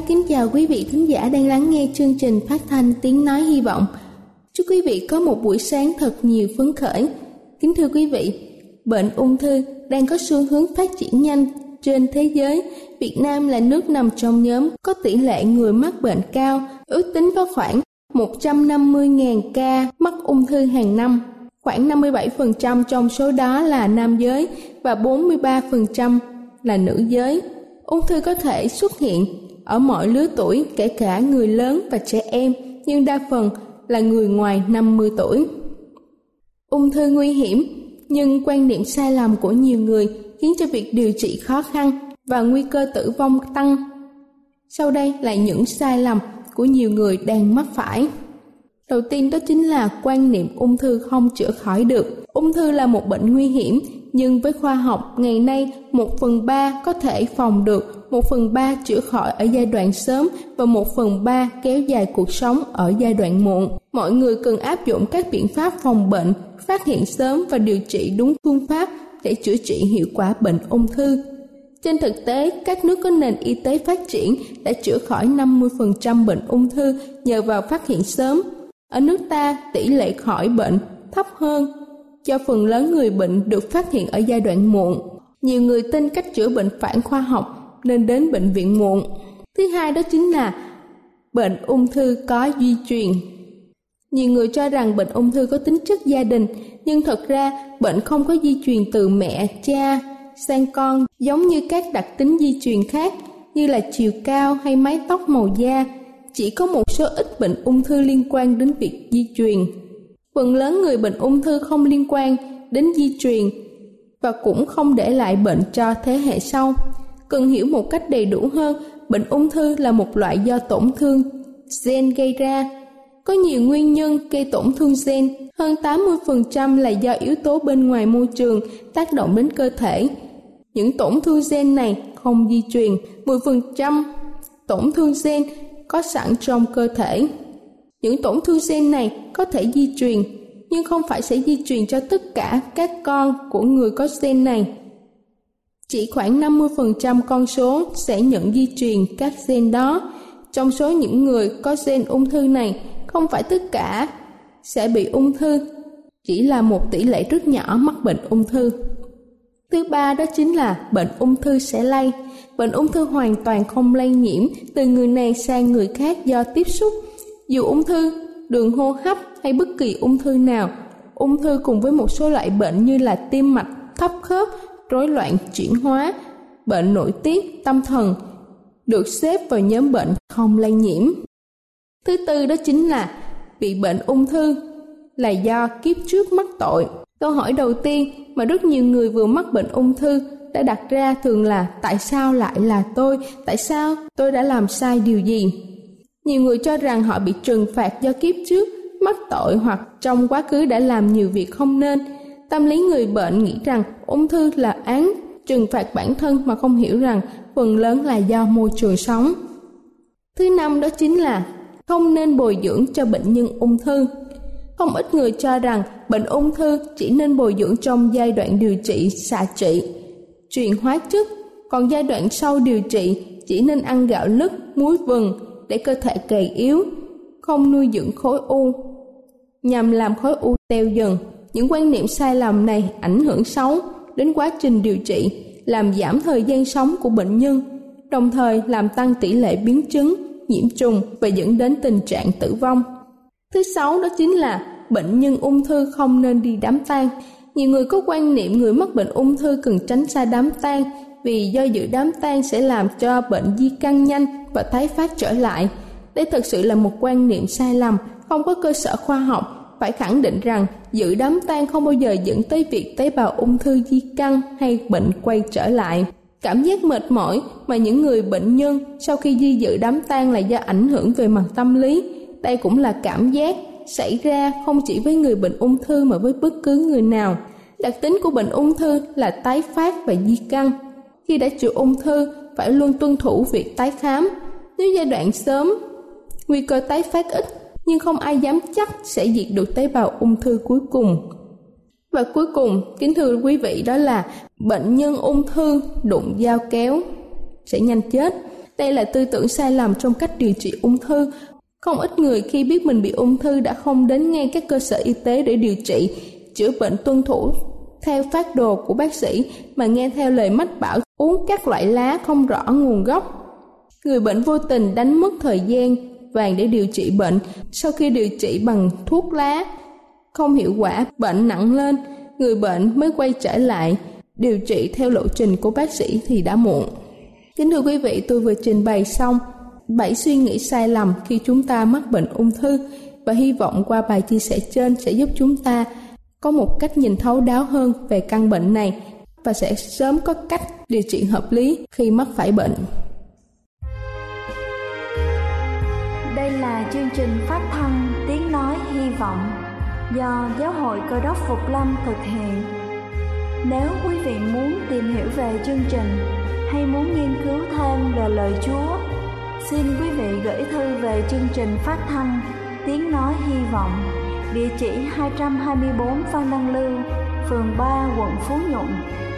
Thân kính chào quý vị thính giả đang lắng nghe chương trình phát thanh tiếng nói hy vọng. Chúc quý vị có một buổi sáng thật nhiều phấn khởi. Kính thưa quý vị, bệnh ung thư đang có xu hướng phát triển nhanh trên thế giới. Việt Nam là nước nằm trong nhóm có tỷ lệ người mắc bệnh cao, ước tính có khoảng 150.000 ca mắc ung thư hàng năm. Khoảng 57% trong số đó là nam giới và 43% là nữ giới. Ung thư có thể xuất hiện ở mọi lứa tuổi, kể cả người lớn và trẻ em, nhưng đa phần là người ngoài 50 tuổi. Ung thư nguy hiểm, nhưng quan niệm sai lầm của nhiều người khiến cho việc điều trị khó khăn và nguy cơ tử vong tăng. Sau đây là những sai lầm của nhiều người đang mắc phải. Đầu tiên đó chính là quan niệm ung thư không chữa khỏi được. Ung thư là một bệnh nguy hiểm, nhưng với khoa học ngày nay một phần ba có thể phòng được, một phần ba chữa khỏi ở giai đoạn sớm và một phần ba kéo dài cuộc sống ở giai đoạn muộn. Mọi người cần áp dụng các biện pháp phòng bệnh, phát hiện sớm và điều trị đúng phương pháp để chữa trị hiệu quả bệnh ung thư. Trên thực tế, các nước có nền y tế phát triển đã chữa khỏi 50% bệnh ung thư nhờ vào phát hiện sớm. Ở nước ta, tỷ lệ khỏi bệnh thấp hơn do phần lớn người bệnh được phát hiện ở giai đoạn muộn. Nhiều người tin cách chữa bệnh phản khoa học nên đến bệnh viện muộn. Thứ hai đó chính là bệnh ung thư có di truyền. Nhiều người cho rằng bệnh ung thư có tính chất gia đình, nhưng thật ra bệnh không có di truyền từ mẹ, cha sang con giống như các đặc tính di truyền khác như là chiều cao hay mái tóc màu da. Chỉ có một số ít bệnh ung thư liên quan đến việc di truyền phần lớn người bệnh ung thư không liên quan đến di truyền và cũng không để lại bệnh cho thế hệ sau. Cần hiểu một cách đầy đủ hơn, bệnh ung thư là một loại do tổn thương gen gây ra. Có nhiều nguyên nhân gây tổn thương gen, hơn 80% là do yếu tố bên ngoài môi trường tác động đến cơ thể. Những tổn thương gen này không di truyền, 10% tổn thương gen có sẵn trong cơ thể. Những tổn thương gen này có thể di truyền, nhưng không phải sẽ di truyền cho tất cả các con của người có gen này. Chỉ khoảng 50% con số sẽ nhận di truyền các gen đó. Trong số những người có gen ung thư này, không phải tất cả sẽ bị ung thư, chỉ là một tỷ lệ rất nhỏ mắc bệnh ung thư. Thứ ba đó chính là bệnh ung thư sẽ lây. Bệnh ung thư hoàn toàn không lây nhiễm từ người này sang người khác do tiếp xúc dù ung thư, đường hô hấp hay bất kỳ ung thư nào, ung thư cùng với một số loại bệnh như là tim mạch, thấp khớp, rối loạn chuyển hóa, bệnh nội tiết, tâm thần được xếp vào nhóm bệnh không lây nhiễm. Thứ tư đó chính là bị bệnh ung thư là do kiếp trước mắc tội. Câu hỏi đầu tiên mà rất nhiều người vừa mắc bệnh ung thư đã đặt ra thường là tại sao lại là tôi? Tại sao tôi đã làm sai điều gì? Nhiều người cho rằng họ bị trừng phạt do kiếp trước mắc tội hoặc trong quá khứ đã làm nhiều việc không nên. Tâm lý người bệnh nghĩ rằng ung thư là án trừng phạt bản thân mà không hiểu rằng phần lớn là do môi trường sống. Thứ năm đó chính là không nên bồi dưỡng cho bệnh nhân ung thư. Không ít người cho rằng bệnh ung thư chỉ nên bồi dưỡng trong giai đoạn điều trị xạ trị, truyền hóa chất, còn giai đoạn sau điều trị chỉ nên ăn gạo lứt, muối vừng để cơ thể gầy yếu, không nuôi dưỡng khối u. Nhằm làm khối u teo dần, những quan niệm sai lầm này ảnh hưởng xấu đến quá trình điều trị, làm giảm thời gian sống của bệnh nhân, đồng thời làm tăng tỷ lệ biến chứng, nhiễm trùng và dẫn đến tình trạng tử vong. Thứ sáu đó chính là bệnh nhân ung thư không nên đi đám tang. Nhiều người có quan niệm người mắc bệnh ung thư cần tránh xa đám tang vì do dự đám tang sẽ làm cho bệnh di căn nhanh và tái phát trở lại. Đây thực sự là một quan niệm sai lầm, không có cơ sở khoa học. Phải khẳng định rằng dự đám tang không bao giờ dẫn tới việc tế bào ung thư di căn hay bệnh quay trở lại. Cảm giác mệt mỏi mà những người bệnh nhân sau khi di dự đám tang là do ảnh hưởng về mặt tâm lý. Đây cũng là cảm giác xảy ra không chỉ với người bệnh ung thư mà với bất cứ người nào. Đặc tính của bệnh ung thư là tái phát và di căn. Khi đã chịu ung thư, phải luôn tuân thủ việc tái khám. Nếu giai đoạn sớm, nguy cơ tái phát ít, nhưng không ai dám chắc sẽ diệt được tế bào ung thư cuối cùng. Và cuối cùng, kính thưa quý vị đó là bệnh nhân ung thư đụng dao kéo sẽ nhanh chết. Đây là tư tưởng sai lầm trong cách điều trị ung thư không ít người khi biết mình bị ung thư đã không đến ngay các cơ sở y tế để điều trị, chữa bệnh tuân thủ theo phát đồ của bác sĩ mà nghe theo lời mách bảo uống các loại lá không rõ nguồn gốc. Người bệnh vô tình đánh mất thời gian vàng để điều trị bệnh. Sau khi điều trị bằng thuốc lá không hiệu quả, bệnh nặng lên, người bệnh mới quay trở lại điều trị theo lộ trình của bác sĩ thì đã muộn. Kính thưa quý vị, tôi vừa trình bày xong bảy suy nghĩ sai lầm khi chúng ta mắc bệnh ung thư và hy vọng qua bài chia sẻ trên sẽ giúp chúng ta có một cách nhìn thấu đáo hơn về căn bệnh này và sẽ sớm có cách điều trị hợp lý khi mắc phải bệnh. Đây là chương trình phát thanh Tiếng Nói Hy Vọng do Giáo hội Cơ đốc Phục Lâm thực hiện. Nếu quý vị muốn tìm hiểu về chương trình hay muốn nghiên cứu thêm về lời Chúa, Xin quý vị gửi thư về chương trình phát thanh Tiếng Nói Hy Vọng Địa chỉ 224 Phan Đăng Lưu Phường 3 quận Phú Nhuận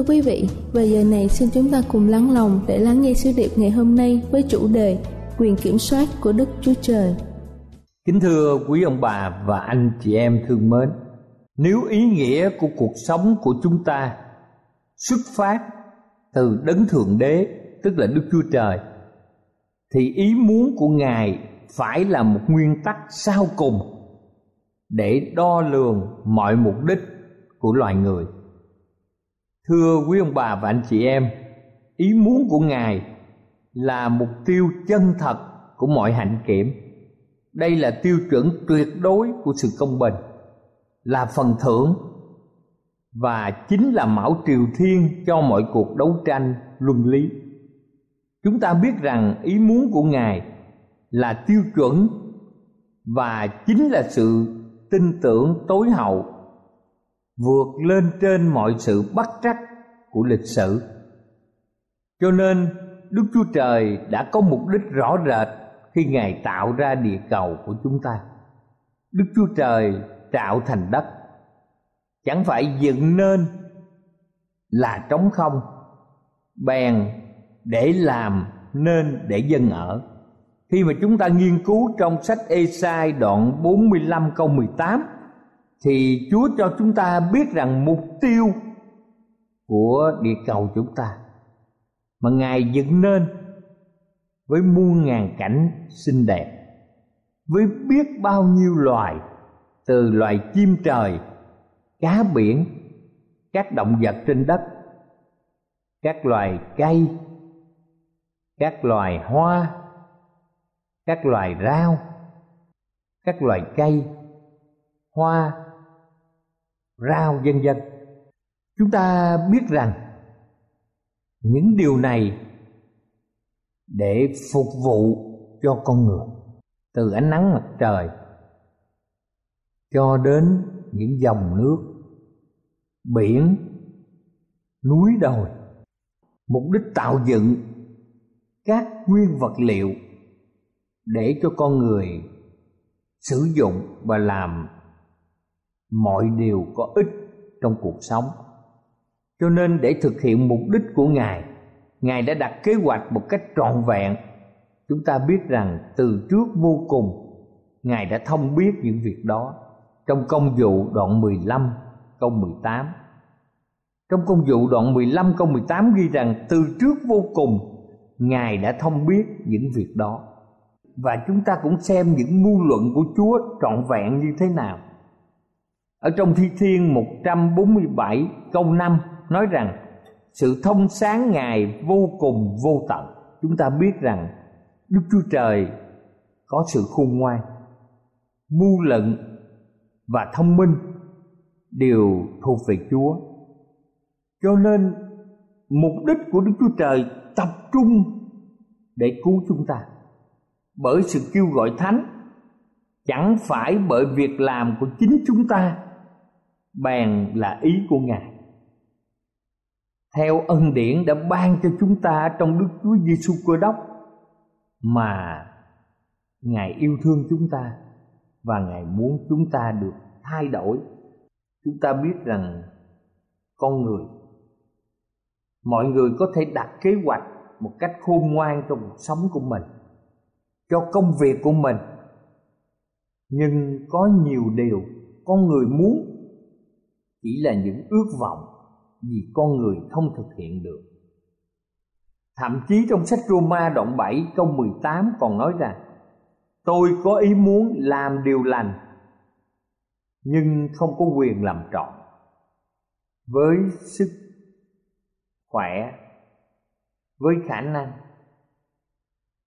Thưa quý vị, và giờ này xin chúng ta cùng lắng lòng để lắng nghe sứ điệp ngày hôm nay với chủ đề quyền kiểm soát của Đức Chúa Trời. Kính thưa quý ông bà và anh chị em thương mến, nếu ý nghĩa của cuộc sống của chúng ta xuất phát từ đấng thượng đế tức là đức chúa trời thì ý muốn của ngài phải là một nguyên tắc sau cùng để đo lường mọi mục đích của loài người thưa quý ông bà và anh chị em, ý muốn của ngài là mục tiêu chân thật của mọi hạnh kiểm. Đây là tiêu chuẩn tuyệt đối của sự công bình, là phần thưởng và chính là mão triều thiên cho mọi cuộc đấu tranh luân lý. Chúng ta biết rằng ý muốn của ngài là tiêu chuẩn và chính là sự tin tưởng tối hậu vượt lên trên mọi sự bắt trắc của lịch sử. Cho nên, đức chúa trời đã có mục đích rõ rệt khi ngài tạo ra địa cầu của chúng ta. Đức chúa trời tạo thành đất. Chẳng phải dựng nên là trống không, bèn để làm nên để dân ở. Khi mà chúng ta nghiên cứu trong sách Esai đoạn 45 câu 18 thì Chúa cho chúng ta biết rằng mục tiêu của địa cầu chúng ta mà Ngài dựng nên với muôn ngàn cảnh xinh đẹp, với biết bao nhiêu loài, từ loài chim trời, cá biển, các động vật trên đất, các loài cây, các loài hoa, các loài rau, các loài cây, hoa rau dân dân. Chúng ta biết rằng những điều này để phục vụ cho con người, từ ánh nắng mặt trời cho đến những dòng nước, biển, núi đồi. Mục đích tạo dựng các nguyên vật liệu để cho con người sử dụng và làm mọi điều có ích trong cuộc sống. Cho nên để thực hiện mục đích của ngài ngài đã đặt kế hoạch một cách trọn vẹn. Chúng ta biết rằng từ trước vô cùng, ngài đã thông biết những việc đó trong công vụ đoạn 15 câu 18 trong công vụ đoạn 15 câu 18 ghi rằng từ trước vô cùng, Ngài đã thông biết những việc đó. Và chúng ta cũng xem những ngu luận của Chúa trọn vẹn như thế nào. Ở trong Thi Thiên 147 câu 5 nói rằng, Sự thông sáng Ngài vô cùng vô tận Chúng ta biết rằng Đức Chúa Trời có sự khôn ngoan, Mưu lận và thông minh đều thuộc về Chúa. Cho nên mục đích của Đức Chúa Trời tập trung để cứu chúng ta bởi sự kêu gọi thánh, chẳng phải bởi việc làm của chính chúng ta bèn là ý của ngài. Theo ân điển đã ban cho chúng ta trong đức chúa giêsu cơ đốc mà ngài yêu thương chúng ta và ngài muốn chúng ta được thay đổi. Chúng ta biết rằng con người, mọi người có thể đặt kế hoạch một cách khôn ngoan trong cuộc sống của mình, cho công việc của mình, nhưng có nhiều điều con người muốn chỉ là những ước vọng vì con người không thực hiện được. Thậm chí trong sách Roma đoạn 7 câu 18 còn nói rằng, tôi có ý muốn làm điều lành, nhưng không có quyền làm trọn. Với sức khỏe, với khả năng,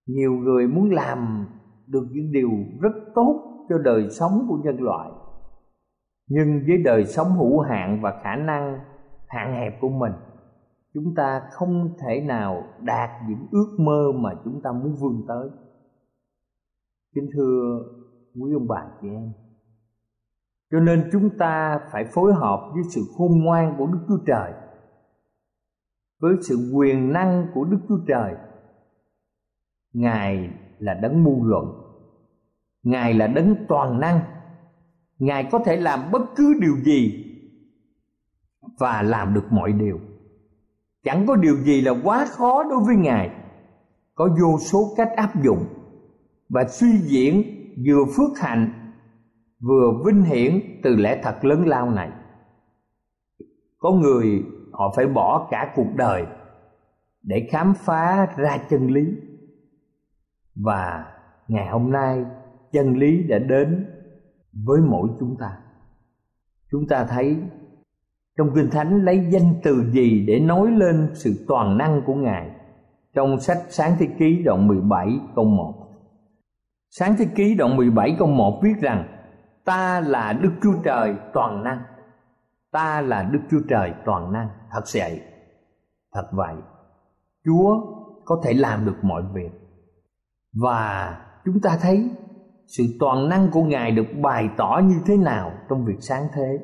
nhiều người muốn làm được những điều rất tốt cho đời sống của nhân loại nhưng với đời sống hữu hạn và khả năng hạn hẹp của mình, chúng ta không thể nào đạt những ước mơ mà chúng ta muốn vươn tới. Kính thưa quý ông bà chị em, cho nên chúng ta phải phối hợp với sự khôn ngoan của đức chúa trời. Với sự quyền năng của đức chúa trời, ngài là đấng mưu luận, ngài là đấng toàn năng ngài có thể làm bất cứ điều gì và làm được mọi điều. Chẳng có điều gì là quá khó đối với ngài. Có vô số cách áp dụng và suy diễn vừa phước hạnh, vừa vinh hiển từ lẽ thật lớn lao này. Có người họ phải bỏ cả cuộc đời để khám phá ra chân lý. Và ngày hôm nay, chân lý đã đến với mỗi chúng ta. Chúng ta thấy trong kinh thánh lấy danh từ gì để nói lên sự toàn năng của ngài trong sách sáng thế ký đoạn 17 câu 1 sáng thế ký đoạn 17 câu 1 viết rằng, ta là đức chúa trời toàn năng. Ta là đức chúa trời toàn năng. Thật vậy. Thật vậy. Chúa có thể làm được mọi việc. Và chúng ta thấy sự toàn năng của ngài được bày tỏ như thế nào trong việc sáng thế?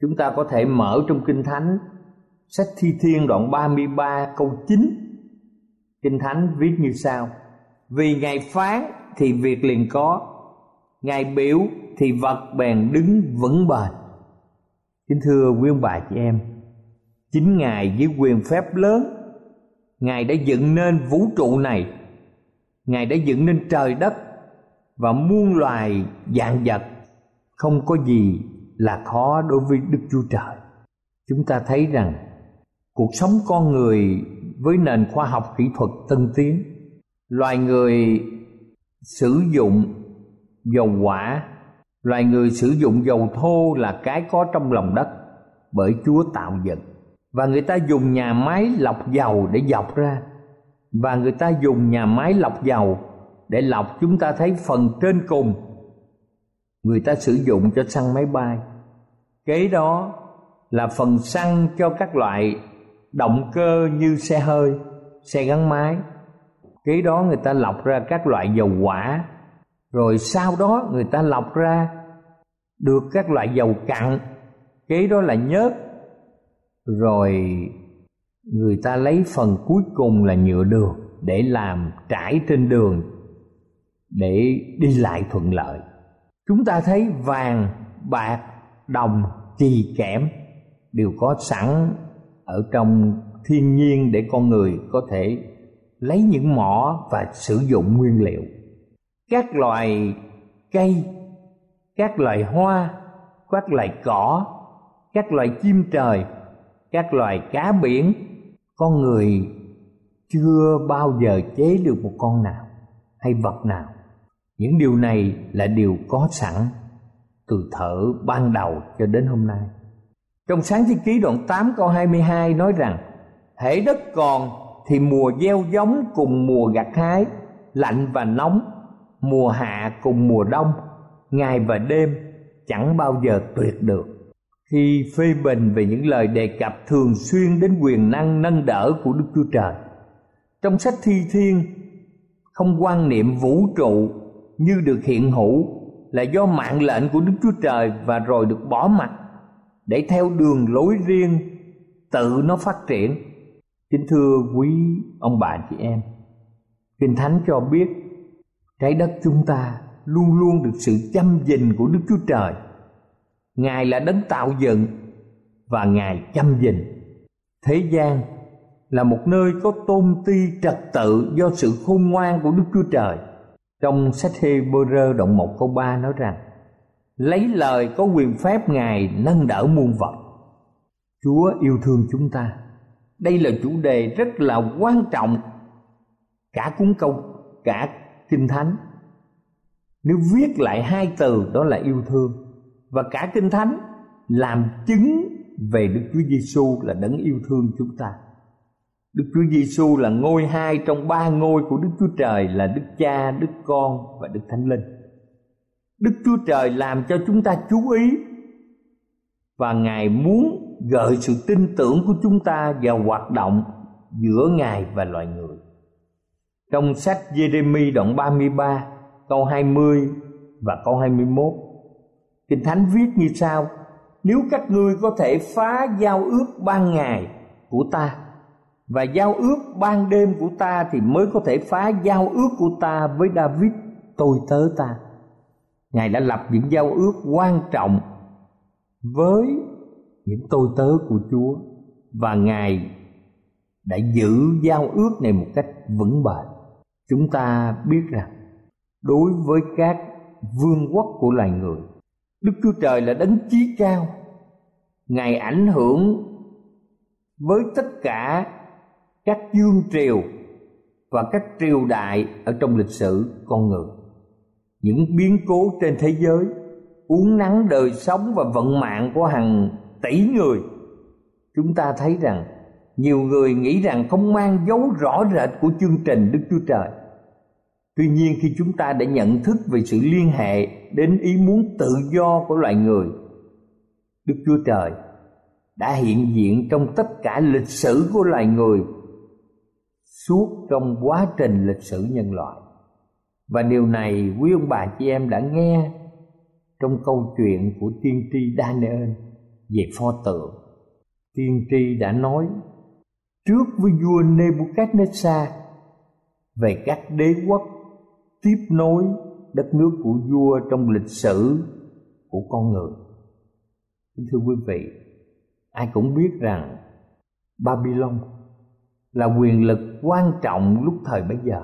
Chúng ta có thể mở trong kinh thánh, sách thi thiên đoạn 33 câu 9 kinh thánh viết như sau vì ngài phán thì việc liền có, ngài biểu thì vật bèn đứng vững bền. Kính thưa quý ông bà chị em, chính ngài với quyền phép lớn, ngài đã dựng nên vũ trụ này, ngài đã dựng nên trời đất và muôn loài dạng vật, không có gì là khó đối với đức chúa trời. Chúng ta thấy rằng cuộc sống con người với nền khoa học kỹ thuật tân tiến, loài người sử dụng dầu quả loài người sử dụng dầu thô là cái có trong lòng đất bởi chúa tạo dựng. Và người ta dùng nhà máy lọc dầu để dọc ra. Và người ta dùng nhà máy lọc dầu để lọc chúng ta thấy phần trên cùng. Người ta sử dụng cho xăng máy bay. Kế đó là phần xăng cho các loại động cơ như xe hơi xe gắn máy. Kế đó người ta lọc ra các loại dầu quả, rồi sau đó người ta lọc ra được các loại dầu cặn. Kế đó là nhớt. Rồi người ta lấy phần cuối cùng là nhựa đường để làm trải trên đường để đi lại thuận lợi. Chúng ta thấy vàng, bạc, đồng, chì, kẽm đều có sẵn ở trong thiên nhiên để con người có thể lấy những mỏ và sử dụng nguyên liệu. Các loài cây, các loài hoa, các loài cỏ, các loài chim trời, các loài cá biển, con người chưa bao giờ chế được một con nào hay vật nào những điều này là điều có sẵn từ thở ban đầu cho đến hôm nay. Trong sáng thế ký đoạn 8 câu 22 nói rằng hễ đất còn thì mùa gieo giống cùng mùa gặt hái, lạnh và nóng, mùa hạ cùng mùa đông, ngày và đêm chẳng bao giờ tuyệt được. Khi phê bình về những lời đề cập thường xuyên đến quyền năng nâng đỡ của đức chúa trời, trong sách thi thiên không quan niệm vũ trụ như được hiện hữu là do mạng lệnh của đức chúa trời và rồi được bỏ mặt để theo đường lối riêng tự nó phát triển. Kính thưa quý ông bà chị em, kinh thánh cho biết trái đất chúng ta luôn luôn được sự chăm gìn của đức chúa trời. Ngài là đấng tạo dựng và ngài chăm gìn thế gian là một nơi có tôn ti trật tự do sự khôn ngoan của đức chúa trời trong sách Hebrew đoạn 1 câu 3 nói rằng, lấy lời có quyền phép ngài nâng đỡ muôn vật. Chúa yêu thương chúng ta. Đây là chủ đề rất là quan trọng cả cuốn câu, cả kinh thánh. Nếu viết lại hai từ, đó là yêu thương. Và cả kinh thánh làm chứng về Đức Chúa Giêsu là đấng yêu thương chúng ta. Đức Chúa Giêsu là ngôi hai trong ba ngôi của Đức Chúa Trời là Đức Cha, Đức Con và Đức Thánh Linh. Đức Chúa Trời làm cho chúng ta chú ý và Ngài muốn gợi sự tin tưởng của chúng ta vào hoạt động giữa Ngài và loài người. Trong sách Jeremy đoạn 33 câu 20 và câu 21 Kinh Thánh viết như sau Nếu các ngươi có thể phá giao ước ban ngày của ta và giao ước ban đêm của ta Thì mới có thể phá giao ước của ta với David, tôi tớ ta. Ngài đã lập những giao ước quan trọng với những tôi tớ của Chúa, và Ngài đã giữ giao ước này một cách vững bền. Chúng ta biết rằng, đối với các vương quốc của loài người, đức chúa trời là đấng chí cao. Ngài ảnh hưởng với tất cả các dương triều và các triều đại ở trong lịch sử con người. Những biến cố trên thế giới, uốn nắng đời sống và vận mạng của hàng tỷ người, chúng ta thấy rằng nhiều người nghĩ rằng không mang dấu rõ rệt của chương trình đức chúa trời. Tuy nhiên, khi chúng ta đã nhận thức về sự liên hệ đến ý muốn tự do của loài người, đức chúa trời đã hiện diện trong tất cả lịch sử của loài người suốt trong quá trình lịch sử nhân loại và điều này quý ông bà chị em đã nghe trong câu chuyện của tiên tri Daniel về pho tượng tiên tri đã nói trước với vua Nebuchadnezzar về các đế quốc tiếp nối đất nước của vua trong lịch sử của con người. Thưa quý vị, ai cũng biết rằng Babylon là quyền lực quan trọng lúc thời bấy giờ.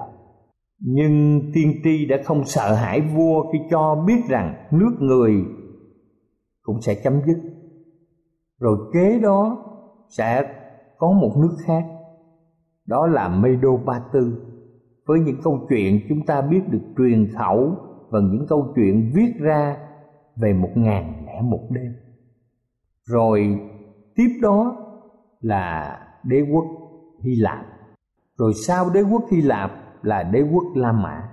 Nhưng tiên tri đã không sợ hãi vua khi cho biết rằng nước người cũng sẽ chấm dứt. Rồi kế đó sẽ có một nước khác, đó là Medo Ba Tư với những câu chuyện chúng ta biết được truyền khẩu và những câu chuyện viết ra về một ngàn lẻ một đêm rồi tiếp đó là đế quốc Hy Lạp. Rồi sau đế quốc Hy Lạp là đế quốc La Mã.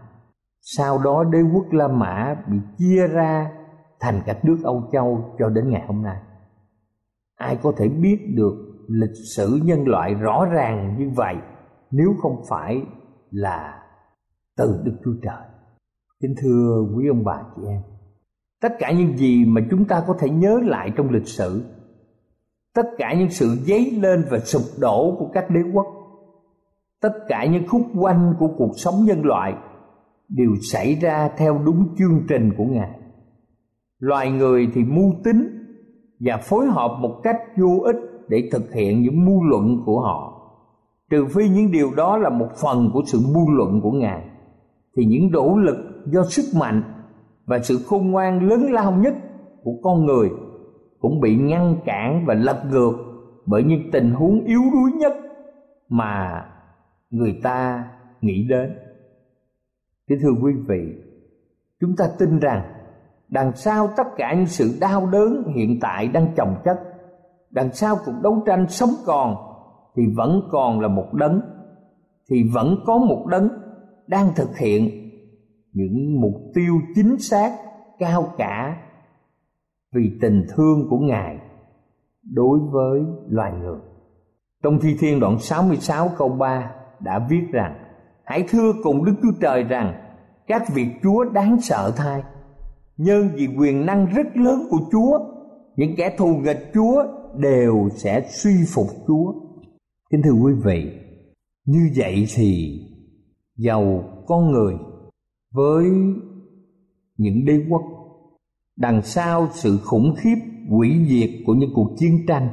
Sau đó đế quốc La Mã bị chia ra thành các nước Âu Châu cho đến ngày hôm nay. Ai có thể biết được lịch sử nhân loại rõ ràng như vậy nếu không phải là từ Đức Chúa Trời. Kính thưa quý ông bà chị em, tất cả những gì mà chúng ta có thể nhớ lại trong lịch sử, tất cả những sự dấy lên và sụp đổ của các đế quốc, tất cả những khúc quanh của cuộc sống nhân loại đều xảy ra theo đúng chương trình của Ngài. Loài người thì mưu tính và phối hợp một cách vô ích để thực hiện những mưu luận của họ trừ phi những điều đó là một phần của sự mưu luận của ngài thì những nỗ lực do sức mạnh và sự khôn ngoan lớn lao nhất của con người cũng bị ngăn cản và lật ngược bởi những tình huống yếu đuối nhất mà người ta nghĩ đến. Kính thưa quý vị, chúng ta tin rằng đằng sau tất cả những sự đau đớn hiện tại đang chồng chất, đằng sau cuộc đấu tranh sống còn thì vẫn còn là một đấng, thì vẫn có một đấng đang thực hiện những mục tiêu chính xác cao cả vì tình thương của Ngài đối với loài người. Trong Thi Thiên đoạn 66 câu 3 đã viết rằng Hãy thưa cùng Đức Chúa Trời rằng các việc Chúa đáng sợ thay nhân vì quyền năng rất lớn của Chúa những kẻ thù nghịch Chúa đều sẽ suy phục Chúa. Kính thưa quý vị, như vậy thì giàu con người với những đế quốc đằng sau sự khủng khiếp hủy diệt của những cuộc chiến tranh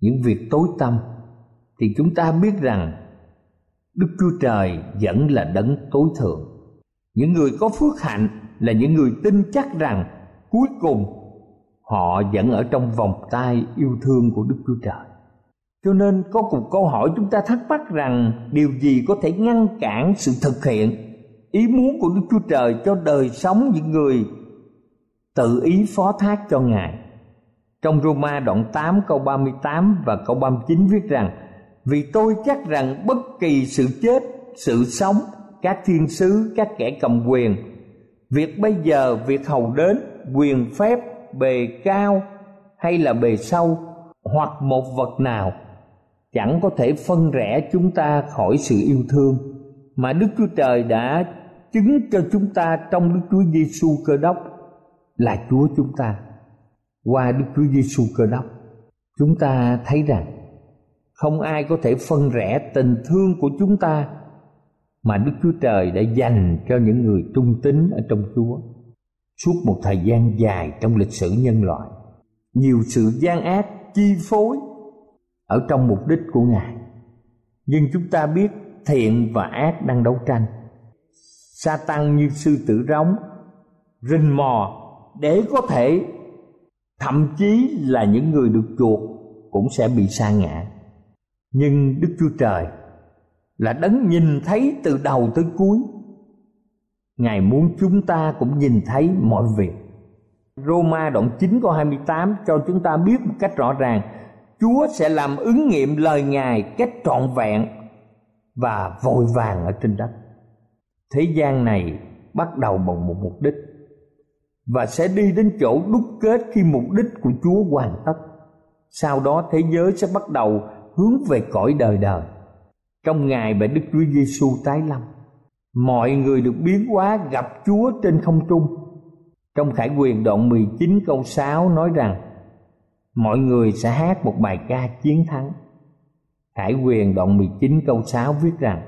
những việc tối tăm, thì chúng ta biết rằng đức chúa trời vẫn là đấng tối thượng. Những người có phước hạnh là những người tin chắc rằng cuối cùng họ vẫn ở trong vòng tay yêu thương của đức chúa trời. Cho nên có một câu hỏi chúng ta thắc mắc rằng điều gì có thể ngăn cản sự thực hiện ý muốn của Đức Chúa Trời cho đời sống những người tự ý phó thác cho Ngài. Trong Roma đoạn 8 câu 38 và câu 39 viết rằng Vì tôi chắc rằng bất kỳ sự chết, sự sống, các thiên sứ, các kẻ cầm quyền Việc bây giờ, việc hầu đến, quyền phép, bề cao hay là bề sâu Hoặc một vật nào chẳng có thể phân rẽ chúng ta khỏi sự yêu thương mà Đức Chúa Trời đã chứng cho chúng ta trong Đức Chúa Giêsu Cơ Đốc là Chúa chúng ta. Qua Đức Chúa Giêsu Cơ Đốc, chúng ta thấy rằng không ai có thể phân rẽ tình thương của chúng ta mà Đức Chúa Trời đã dành cho những người trung tín ở trong Chúa. Suốt một thời gian dài trong lịch sử nhân loại, nhiều sự gian ác chi phối ở trong mục đích của ngài nhưng chúng ta biết thiện và ác đang đấu tranh sa tăng như sư tử rống rình mò để có thể thậm chí là những người được chuộc cũng sẽ bị sa ngã. Nhưng đức chúa trời là đấng nhìn thấy từ đầu tới cuối. Ngài muốn chúng ta cũng nhìn thấy mọi việc. Roma đoạn 9 câu 28 cho chúng ta biết một cách rõ ràng, Chúa sẽ làm ứng nghiệm lời Ngài cách trọn vẹn và vội vàng ở trên đất. Thế gian này bắt đầu bằng một mục đích và sẽ đi đến chỗ đúc kết khi mục đích của Chúa hoàn tất. Sau đó thế giới sẽ bắt đầu hướng về cõi đời đời. Trong ngày và Đức Chúa Giêsu tái lâm, mọi người được biến hóa gặp Chúa trên không trung. Trong Khải Quyền đoạn 19 câu 6 nói rằng mọi người sẽ hát một bài ca chiến thắng. Khải quyền đoạn 19 câu 6 viết rằng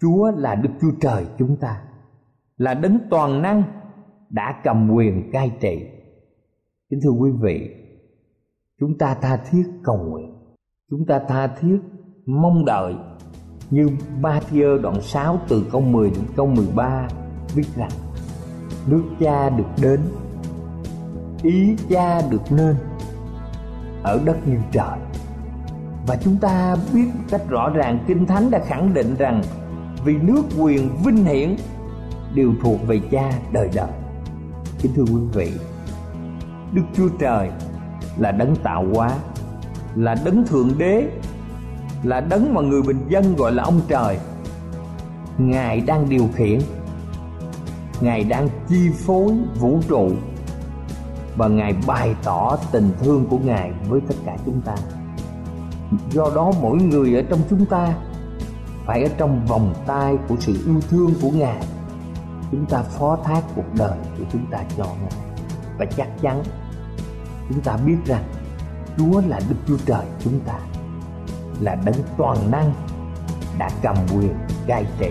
Chúa là Đức Chúa Trời chúng ta Là đấng toàn năng đã cầm quyền cai trị. Kính thưa quý vị, Chúng ta tha thiết cầu nguyện, Chúng ta tha thiết mong đợi Như Matthew đoạn 6 từ câu 10 đến câu 13 viết rằng, Nước cha được đến, Ý cha được nên ở đất như trời. Và chúng ta biết cách rõ ràng, kinh thánh đã khẳng định rằng vì nước quyền vinh hiển đều thuộc về cha đời đời kính thưa quý vị, đức chúa trời là đấng tạo hóa, là đấng thượng đế, là đấng mà người bình dân gọi là ông trời. Ngài đang điều khiển, ngài đang chi phối vũ trụ, và ngài bày tỏ tình thương của ngài với tất cả chúng ta. Do đó mỗi người ở trong chúng ta phải ở trong vòng tay của sự yêu thương của ngài chúng ta phó thác cuộc đời của chúng ta cho ngài và chắc chắn, chúng ta biết rằng chúa là đức chúa trời chúng ta, là đấng toàn năng đã cầm quyền cai trị